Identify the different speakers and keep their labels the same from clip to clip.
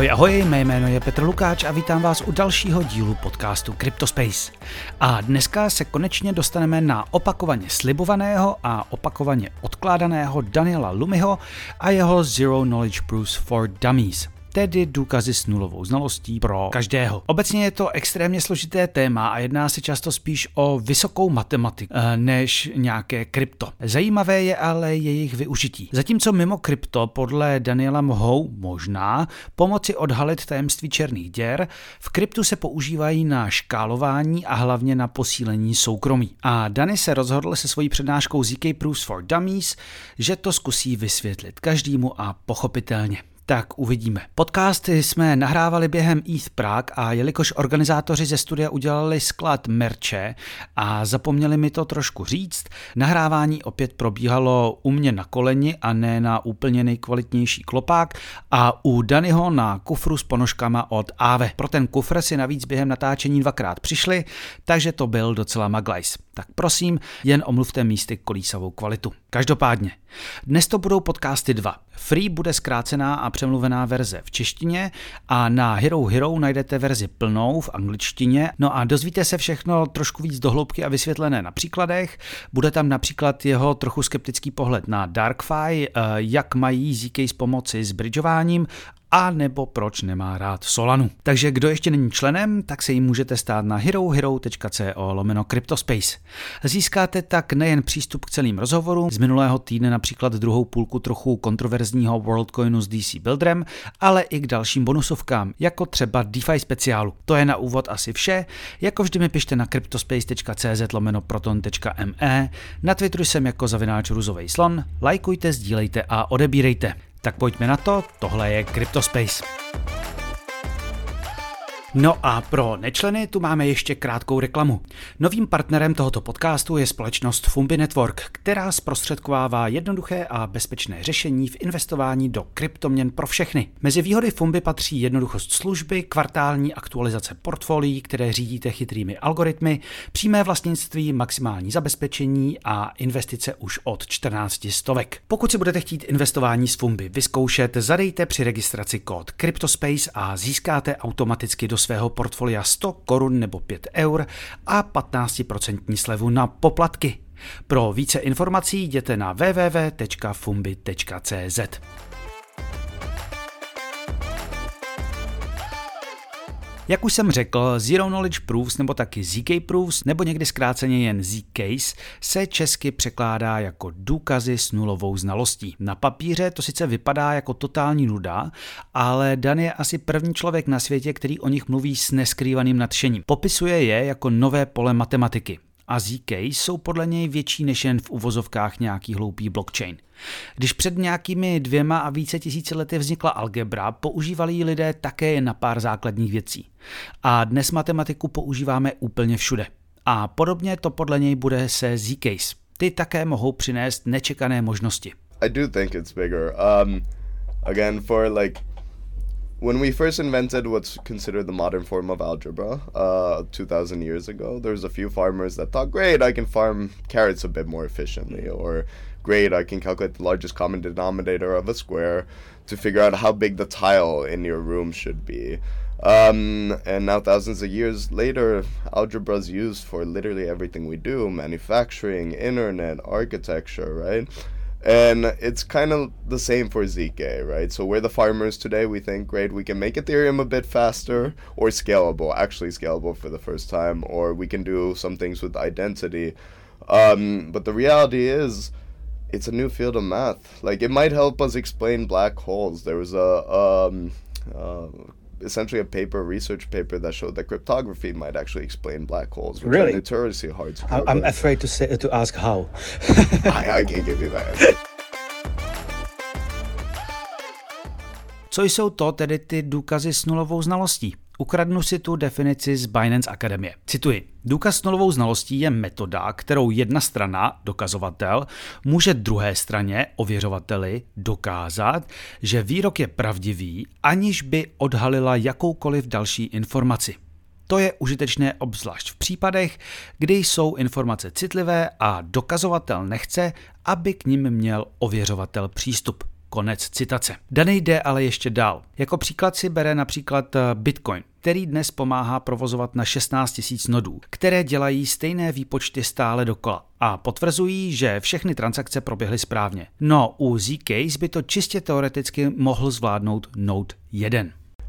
Speaker 1: Ahoj, ahoj, mé jméno je Petr Lukáč a vítám vás u dalšího dílu podcastu CryptoSpace. A dneska se konečně dostaneme na opakovaně slibovaného a opakovaně odkládaného Daniela Lumiho a jeho Zero Knowledge Proofs for Dummies – tedy důkazy s nulovou znalostí pro každého. Obecně je to extrémně složité téma a jedná se často spíš o vysokou matematiku eh, než nějaké krypto. Zajímavé je ale jejich využití. Zatímco mimo krypto podle Daniela mohou možná pomoci odhalit tajemství černých děr, v kryptu se používají na škálování a hlavně na posílení soukromí. A Dani se rozhodl se svojí přednáškou ZK Proofs for Dummies, že to zkusí vysvětlit každému a pochopitelně. Tak uvidíme. Podcasty jsme nahrávali během ETH Prague a jelikož organizátoři ze studia udělali sklad merče a zapomněli mi to trošku říct, nahrávání opět probíhalo u mě na koleni a ne na úplně nejkvalitnější klopák a u Danyho na kufru s ponožkama od Ave. Pro ten kufr si navíc během natáčení dvakrát přišli, takže to byl docela maglajs. Tak prosím, jen omluvte místy kolísavou kvalitu. Každopádně, dnes to budou podcasty dva. Free bude zkrácená a přemluvená verze v češtině a na Hero Hero najdete verzi plnou v angličtině. No a dozvíte se všechno trošku víc dohloubky a vysvětlené na příkladech. Bude tam například jeho trochu skeptický pohled na DarkFi, eh, jak mají ZK pomoci s bridžováním a nebo proč nemá rád Solanu. Takže kdo ještě není členem, tak se jim můžete stát na herohero.co lomeno Cryptospace. Získáte tak nejen přístup k celým rozhovorům, z minulého týdne například druhou půlku trochu kontroverzního WorldCoinu s DC Builderem, ale i k dalším bonusovkám, jako třeba DeFi speciálu. To je na úvod asi vše. Jako vždy mi pište na cryptospace.cz lomeno proton.me, na Twitteru jsem jako zavináč ruzovej slon, lajkujte, sdílejte a odebírejte. Tak pojďme na to, tohle je CryptoSpace. No a pro nečleny tu máme ještě krátkou reklamu. Novým partnerem tohoto podcastu je společnost Fumbi Network, která zprostředkovává jednoduché a bezpečné řešení v investování do kryptoměn pro všechny. Mezi výhody Fumbi patří jednoduchost služby, kvartální aktualizace portfolií, které řídíte chytrými algoritmy, přímé vlastnictví, maximální zabezpečení a investice už od 14 stovek. Pokud si budete chtít investování s Fumbi vyzkoušet, zadejte při registraci kód CryptoSpace a získáte automaticky do svého portfolia 100 korun nebo 5 eur a 15% slevu na poplatky. Pro více informací jděte na www.fumbi.cz. Jak už jsem řekl, Zero Knowledge Proofs nebo taky ZK Proofs nebo někdy zkráceně jen ZCase se česky překládá jako důkazy s nulovou znalostí. Na papíře to sice vypadá jako totální nuda, ale Dan je asi první člověk na světě, který o nich mluví s neskrývaným nadšením. Popisuje je jako nové pole matematiky a ZK jsou podle něj větší než jen v uvozovkách nějaký hloupý blockchain. Když před nějakými dvěma a více tisíci lety vznikla algebra, používali ji lidé také jen na pár základních věcí. A dnes matematiku používáme úplně všude. A podobně to podle něj bude se ZKs. Ty také mohou přinést nečekané možnosti.
Speaker 2: I do think it's bigger. Um, again, for like when we first invented what's considered the modern form of algebra uh, 2000 years ago there was a few farmers that thought great i can farm carrots a bit more efficiently or great i can calculate the largest common denominator of a square to figure out how big the tile in your room should be. Um, and now thousands of years later algebra is used for literally everything we do manufacturing internet architecture right and it's kind of the same for ZK, right? So we're the farmers today. We think, great, we can make Ethereum a bit faster or scalable, actually scalable for the first time, or we can do some things with identity. Um, but the reality is, it's a new field of math. Like it might help us explain black holes. There was a um, uh, essentially a paper, a research paper that showed that cryptography might actually explain black holes, which
Speaker 1: really?
Speaker 2: are notoriously hard to.
Speaker 1: Cover. I'm afraid to say to ask how.
Speaker 2: I, I can't give you that.
Speaker 1: Co jsou to tedy ty důkazy s nulovou znalostí? Ukradnu si tu definici z Binance Akademie. Cituji. Důkaz s nulovou znalostí je metoda, kterou jedna strana, dokazovatel, může druhé straně, ověřovateli, dokázat, že výrok je pravdivý, aniž by odhalila jakoukoliv další informaci. To je užitečné obzvlášť v případech, kdy jsou informace citlivé a dokazovatel nechce, aby k ním měl ověřovatel přístup. Konec citace. Daný jde ale ještě dál. Jako příklad si bere například eh, Bitcoin, který dnes pomáhá provozovat na 16 000 nodů, které dělají stejné výpočty stále dokola a potvrzují, že všechny transakce proběhly správně. No, u Zcase by to čistě teoreticky mohl zvládnout Node 1.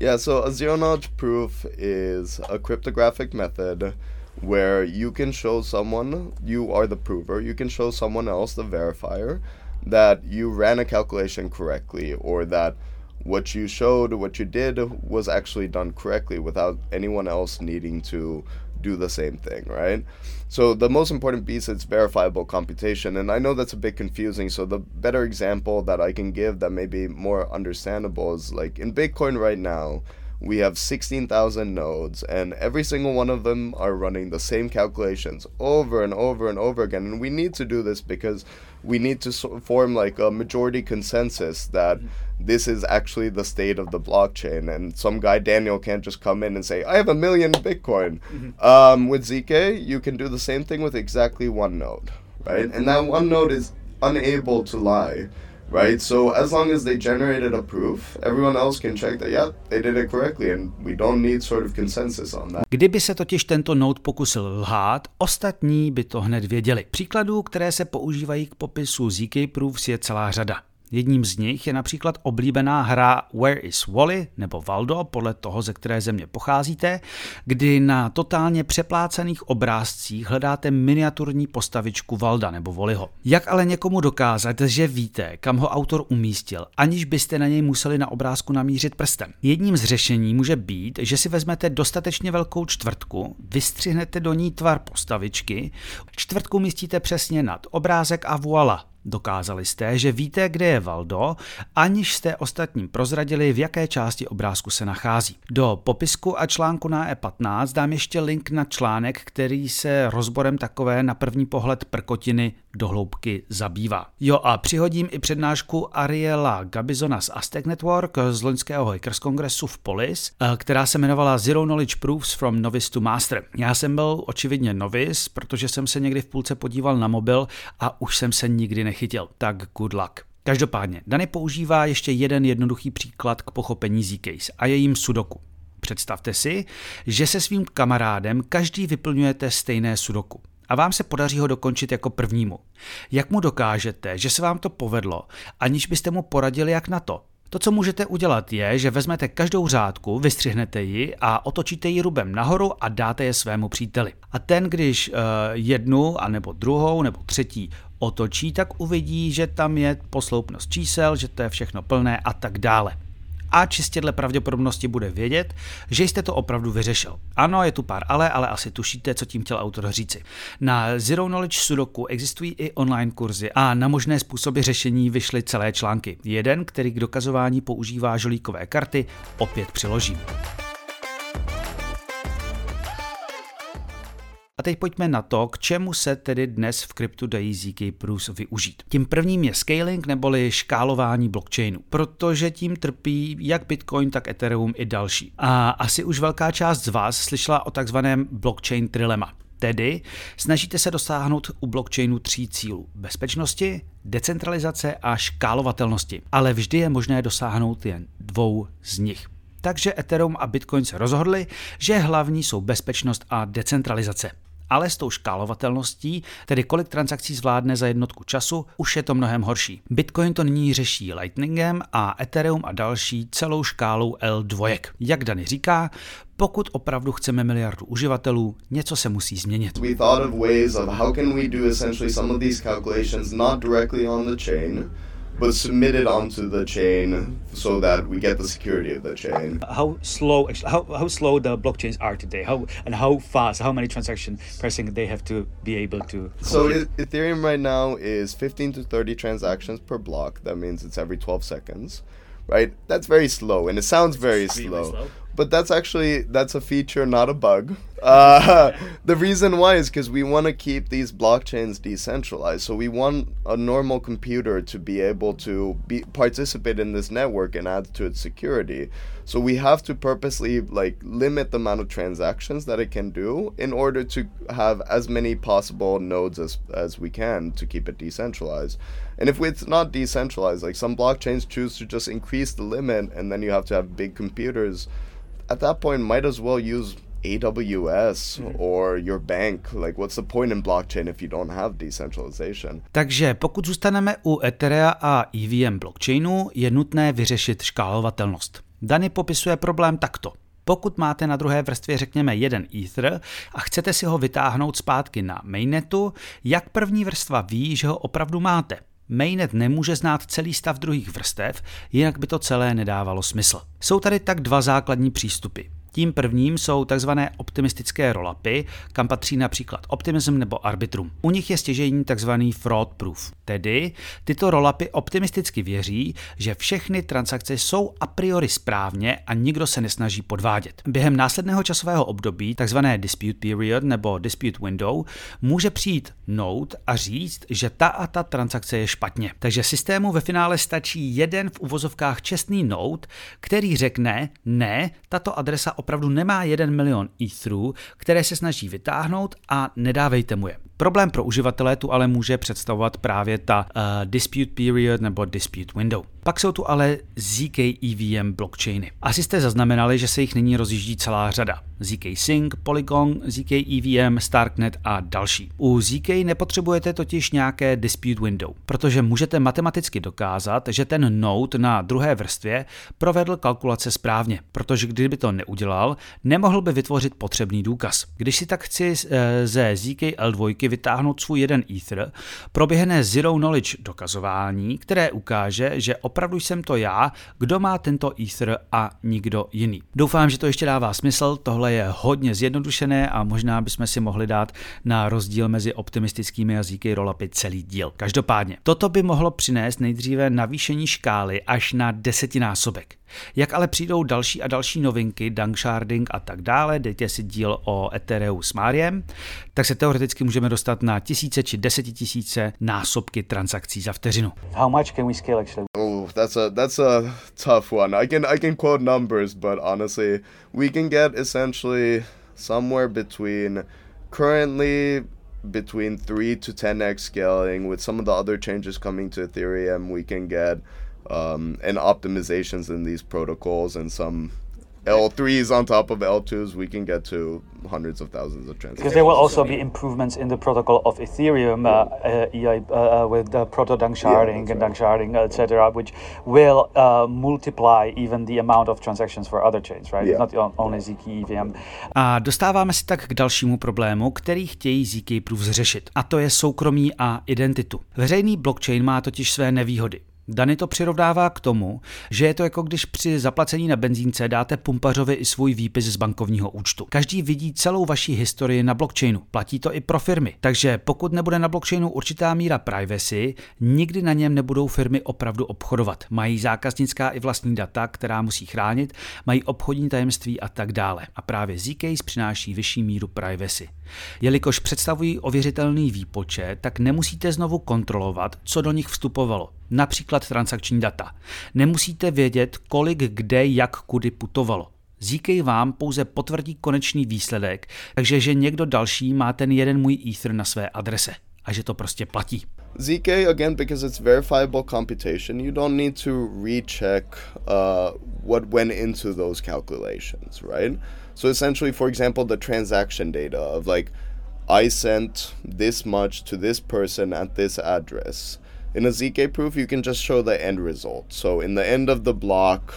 Speaker 2: Yeah, so a zero knowledge proof is a cryptographic method where you can show someone you are the prover, you can show someone else the verifier that you ran a calculation correctly or that what you showed, what you did was actually done correctly without anyone else needing to do the same thing, right? So the most important piece is verifiable computation, and I know that's a bit confusing. So the better example that I can give that may be more understandable is like in Bitcoin right now, we have 16,000 nodes, and every single one of them are running the same calculations over and over and over again. And we need to do this because we need to form like a majority consensus that mm-hmm. this is actually the state of the blockchain. And some guy, Daniel, can't just come in and say, I have a million Bitcoin. Mm-hmm. Um, with ZK, you can do the same thing with exactly one node, right? And that one node is unable to lie right? So as long as they generated a proof, everyone else can check that, yeah, they did it correctly and we don't need sort of consensus on that.
Speaker 1: Kdyby se totiž tento node pokusil lhát, ostatní by to hned věděli. Příkladů, které se používají k popisu ZK Proofs je celá řada. Jedním z nich je například oblíbená hra Where is Wally nebo Valdo, podle toho, ze které země pocházíte, kdy na totálně přeplácených obrázcích hledáte miniaturní postavičku Valda nebo Wallyho. Jak ale někomu dokázat, že víte, kam ho autor umístil, aniž byste na něj museli na obrázku namířit prstem? Jedním z řešení může být, že si vezmete dostatečně velkou čtvrtku, vystřihnete do ní tvar postavičky, čtvrtku místíte přesně nad obrázek a voila, Dokázali jste, že víte, kde je Valdo, aniž jste ostatním prozradili, v jaké části obrázku se nachází. Do popisku a článku na E15 dám ještě link na článek, který se rozborem takové na první pohled prkotiny do hloubky zabývá. Jo a přihodím i přednášku Ariela Gabizona z Aztec Network z loňského Hackers Kongresu v Polis, eh, která se jmenovala Zero Knowledge Proofs from Novice to Master. Já jsem byl očividně novice, protože jsem se někdy v půlce podíval na mobil a už jsem se nikdy nechytil. Tak good luck. Každopádně, Dany používá ještě jeden jednoduchý příklad k pochopení Z-Case a je jim sudoku. Představte si, že se svým kamarádem každý vyplňujete stejné sudoku a vám se podaří ho dokončit jako prvnímu. Jak mu dokážete, že se vám to povedlo, aniž byste mu poradili jak na to? To, co můžete udělat, je, že vezmete každou řádku, vystřihnete ji a otočíte ji rubem nahoru a dáte je svému příteli. A ten, když uh, jednu, anebo druhou, nebo třetí otočí, tak uvidí, že tam je posloupnost čísel, že to je všechno plné a tak dále a čistě dle pravděpodobnosti bude vědět, že jste to opravdu vyřešil. Ano, je tu pár ale, ale asi tušíte, co tím chtěl autor říci. Na Zero Knowledge Sudoku existují i online kurzy a na možné způsoby řešení vyšly celé články. Jeden, který k dokazování používá žolíkové karty, opět přiložím. A teď pojďme na to, k čemu se tedy dnes v kryptu dají ZK Proofs využít. Tím prvním je scaling neboli škálování blockchainu, protože tím trpí jak Bitcoin, tak Ethereum i další. A asi už velká část z vás slyšela o takzvaném blockchain trilema. Tedy snažíte se dosáhnout u blockchainu tří cílů. Bezpečnosti, decentralizace a škálovatelnosti. Ale vždy je možné dosáhnout jen dvou z nich. Takže Ethereum a Bitcoin se rozhodli, že hlavní jsou bezpečnost a decentralizace ale s tou škálovatelností, tedy kolik transakcí zvládne za jednotku času, už je to mnohem horší. Bitcoin to nyní řeší Lightningem a Ethereum a další celou škálou L2. Jak Dany říká, pokud opravdu chceme miliardu uživatelů, něco se musí změnit. We thought of ways of how can we do essentially some of these calculations not directly on the chain, but submit it onto the chain so that we get the security of the chain. How slow, how, how slow the blockchains are today? How and how fast? How many transactions per second they have to be able to?
Speaker 2: So Ethereum right now is 15 to 30 transactions per block. That means it's every 12 seconds, right? That's very slow, and it sounds very slow. slow. But that's actually that's a feature, not a bug. Uh, the reason why is because we want to keep these blockchains decentralized. So we want a normal computer to be able to be participate in this network and add to its security. So we have to purposely like limit the amount of transactions that it can do in order to have as many possible nodes as as we can to keep it decentralized. And if it's not decentralized, like some blockchains choose to just increase the limit and then you have to have big computers, at that point might as well use AWS mm-hmm. or your bank. Like, what's the point in blockchain if you don't have decentralization?
Speaker 1: Takže pokud zůstaneme u Etherea a EVM blockchainu, je nutné vyřešit škálovatelnost. Dany popisuje problém takto. Pokud máte na druhé vrstvě řekněme jeden Ether a chcete si ho vytáhnout zpátky na mainnetu, jak první vrstva ví, že ho opravdu máte? Mainnet nemůže znát celý stav druhých vrstev, jinak by to celé nedávalo smysl. Jsou tady tak dva základní přístupy. Tím prvním jsou tzv. optimistické rolapy, kam patří například Optimism nebo Arbitrum. U nich je stěžení tzv. fraud proof, tedy tyto rolapy optimisticky věří, že všechny transakce jsou a priori správně a nikdo se nesnaží podvádět. Během následného časového období, tzv. dispute period nebo dispute window, může přijít node a říct, že ta a ta transakce je špatně. Takže systému ve finále stačí jeden v uvozovkách čestný node, který řekne, ne, tato adresa opravdu nemá 1 milion etherů, které se snaží vytáhnout a nedávejte mu je. Problém pro uživatele tu ale může představovat právě ta uh, dispute period nebo dispute window. Pak jsou tu ale ZK EVM blockchainy. Asi jste zaznamenali, že se jich nyní rozjíždí celá řada. ZK Sync, Polygon, ZK EVM, Starknet a další. U ZK nepotřebujete totiž nějaké dispute window, protože můžete matematicky dokázat, že ten node na druhé vrstvě provedl kalkulace správně, protože kdyby to neudělal, nemohl by vytvořit potřebný důkaz. Když si tak chci eh, ze ZK L2 vytáhnout svůj jeden Ether, proběhne Zero Knowledge dokazování, které ukáže, že opravdu jsem to já, kdo má tento Ether a nikdo jiný. Doufám, že to ještě dává smysl, tohle je hodně zjednodušené a možná bychom si mohli dát na rozdíl mezi optimistickými jazyky rolapy celý díl. Každopádně, toto by mohlo přinést nejdříve navýšení škály až na desetinásobek. Jak ale přijdou další a další novinky, dunksharding a tak dále, dejte si díl o Ethereum s Mariem, tak se teoreticky můžeme dostat na tisíce či desetitisíce násobky transakcí za vteřinu.
Speaker 3: How much can we scale actually?
Speaker 2: Oh, that's a that's a tough one. I can I can quote numbers, but honestly, we can get essentially somewhere between currently between 3 to 10x scaling with some of the other changes coming to Ethereum we can get um, and optimizations in these protocols and some L3s on top of L2s, we can get to hundreds of thousands of transactions.
Speaker 3: Because there will also be improvements in the protocol of Ethereum uh, uh, uh, with the proto dunk sharding yeah, and dunk sharding, etc., which will uh, multiply even the amount of transactions for other chains, right? Yeah. Not only ZK EVM.
Speaker 1: A dostáváme se tak k dalšímu problému, který chtějí ZK Proofs řešit, a to je soukromí a identitu. Veřejný blockchain má totiž své nevýhody. Dany to přirovnává k tomu, že je to jako když při zaplacení na benzínce dáte pumpařovi i svůj výpis z bankovního účtu. Každý vidí celou vaši historii na blockchainu. Platí to i pro firmy. Takže pokud nebude na blockchainu určitá míra privacy, nikdy na něm nebudou firmy opravdu obchodovat. Mají zákaznická i vlastní data, která musí chránit, mají obchodní tajemství a tak dále. A právě Zcase přináší vyšší míru privacy. Jelikož představují ověřitelný výpočet, tak nemusíte znovu kontrolovat, co do nich vstupovalo například transakční data. Nemusíte vědět, kolik kde jak kudy putovalo. ZK vám pouze potvrdí konečný výsledek, takže že někdo další má ten jeden můj Ether na své adrese a že to prostě platí.
Speaker 2: ZK again because it's verifiable computation, you don't need to recheck uh, what went into those calculations, right? So essentially, for example, the transaction data of like I sent this much to this person at this address. In a ZK proof, you can just show the end result. So in the end of the block,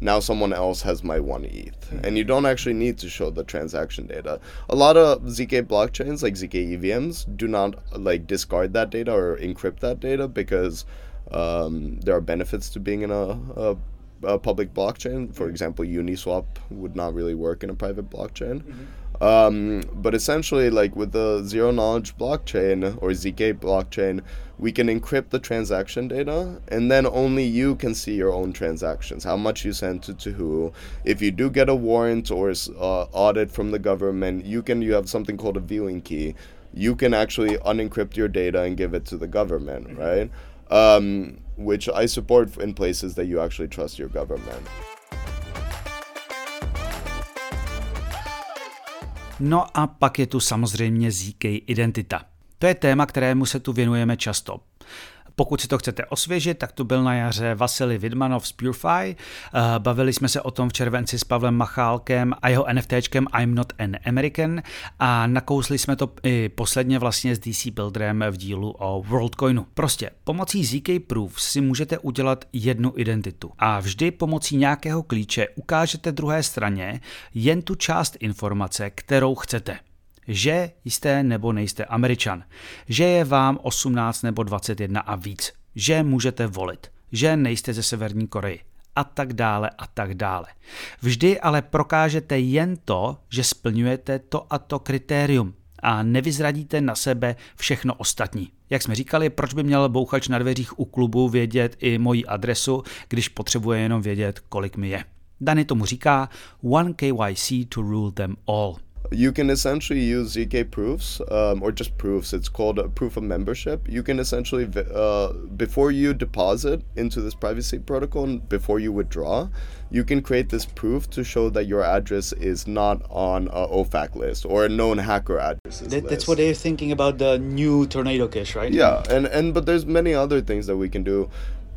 Speaker 2: now someone else has my one ETH. Mm-hmm. And you don't actually need to show the transaction data. A lot of ZK blockchains, like ZK EVMs, do not like discard that data or encrypt that data because um, there are benefits to being in a, a, a public blockchain. For example, Uniswap would not really work in a private blockchain. Mm-hmm. Um, but essentially, like with the zero knowledge blockchain or ZK blockchain, we can encrypt the transaction data and then only you can see your own transactions, how much you sent it to who. If you do get a warrant or uh, audit from the government, you can you have something called a viewing key. You can actually unencrypt your data and give it to the government, mm-hmm. right? Um, which I support in places that you actually trust your government.
Speaker 1: No a pak je tu samozřejmě ZK identita. To je téma, kterému se tu věnujeme často. Pokud si to chcete osvěžit, tak tu byl na jaře Vasily Vidmanov z Purify. Eh, bavili jsme se o tom v červenci s Pavlem Machálkem a jeho NFTčkem I'm Not an American a nakousli jsme to i posledně vlastně s DC Builderem v dílu o WorldCoinu. Prostě pomocí ZK Proof si můžete udělat jednu identitu a vždy pomocí nějakého klíče ukážete druhé straně jen tu část informace, kterou chcete že jste nebo nejste Američan, že je vám 18 nebo 21 a víc, že můžete volit, že nejste ze Severní Koreji a tak dále a tak dále. Vždy ale prokážete jen to, že splňujete to a to kritérium a nevyzradíte na sebe všechno ostatní. Jak jsme říkali, proč by měl bouchač na dveřích u klubu vědět i moji adresu, když potřebuje jenom vědět, kolik mi je. Dany tomu říká One KYC to rule them all.
Speaker 2: You can essentially use zk proofs um, or just proofs it's called a proof of membership. You can essentially uh, before you deposit into this privacy protocol and before you withdraw you can create this proof to show that your address is not on a ofac list or a known hacker address
Speaker 1: that, that's what they're thinking about the new tornado cache right?
Speaker 2: Yeah and and but there's many other things that we can do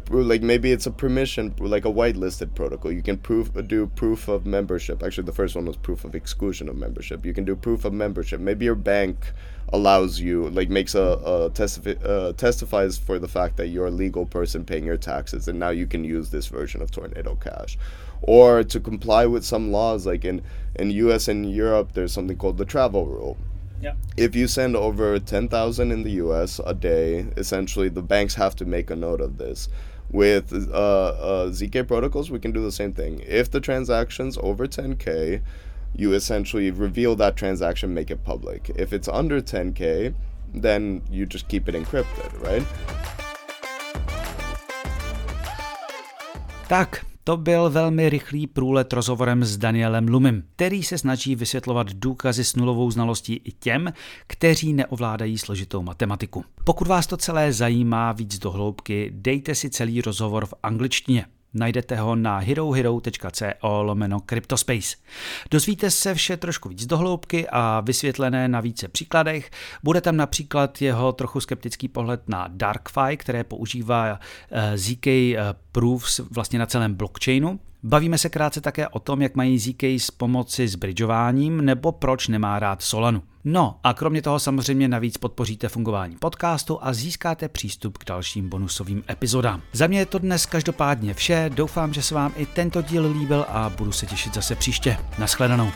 Speaker 2: like maybe it's a permission like a whitelisted protocol. You can proof do proof of membership. Actually the first one was proof of exclusion of membership. You can do proof of membership. Maybe your bank allows you like makes a, a testifi- uh, testifies for the fact that you're a legal person paying your taxes and now you can use this version of tornado cash. Or to comply with some laws like in in US and Europe there's something called the travel rule.
Speaker 1: Yeah.
Speaker 2: If you send over 10,000 in the US a day, essentially the banks have to make a note of this. With uh, uh, ZK protocols, we can do the same thing. If the transaction's over 10K, you essentially reveal that transaction, make it public. If it's under 10K, then you just keep it encrypted, right?
Speaker 1: Tak, To byl velmi rychlý průlet rozhovorem s Danielem Lumim, který se snaží vysvětlovat důkazy s nulovou znalostí i těm, kteří neovládají složitou matematiku. Pokud vás to celé zajímá víc do hloubky, dejte si celý rozhovor v angličtině. Najdete ho na herohero.co lomeno Cryptospace. Dozvíte se vše trošku víc dohloubky a vysvětlené na více příkladech. Bude tam například jeho trochu skeptický pohled na DarkFi, které používá eh, ZK eh, Proofs vlastně na celém blockchainu. Bavíme se krátce také o tom, jak mají ZK s pomoci s bridžováním nebo proč nemá rád Solanu. No a kromě toho samozřejmě navíc podpoříte fungování podcastu a získáte přístup k dalším bonusovým epizodám. Za mě je to dnes každopádně vše, doufám, že se vám i tento díl líbil a budu se těšit zase příště. Naschledanou.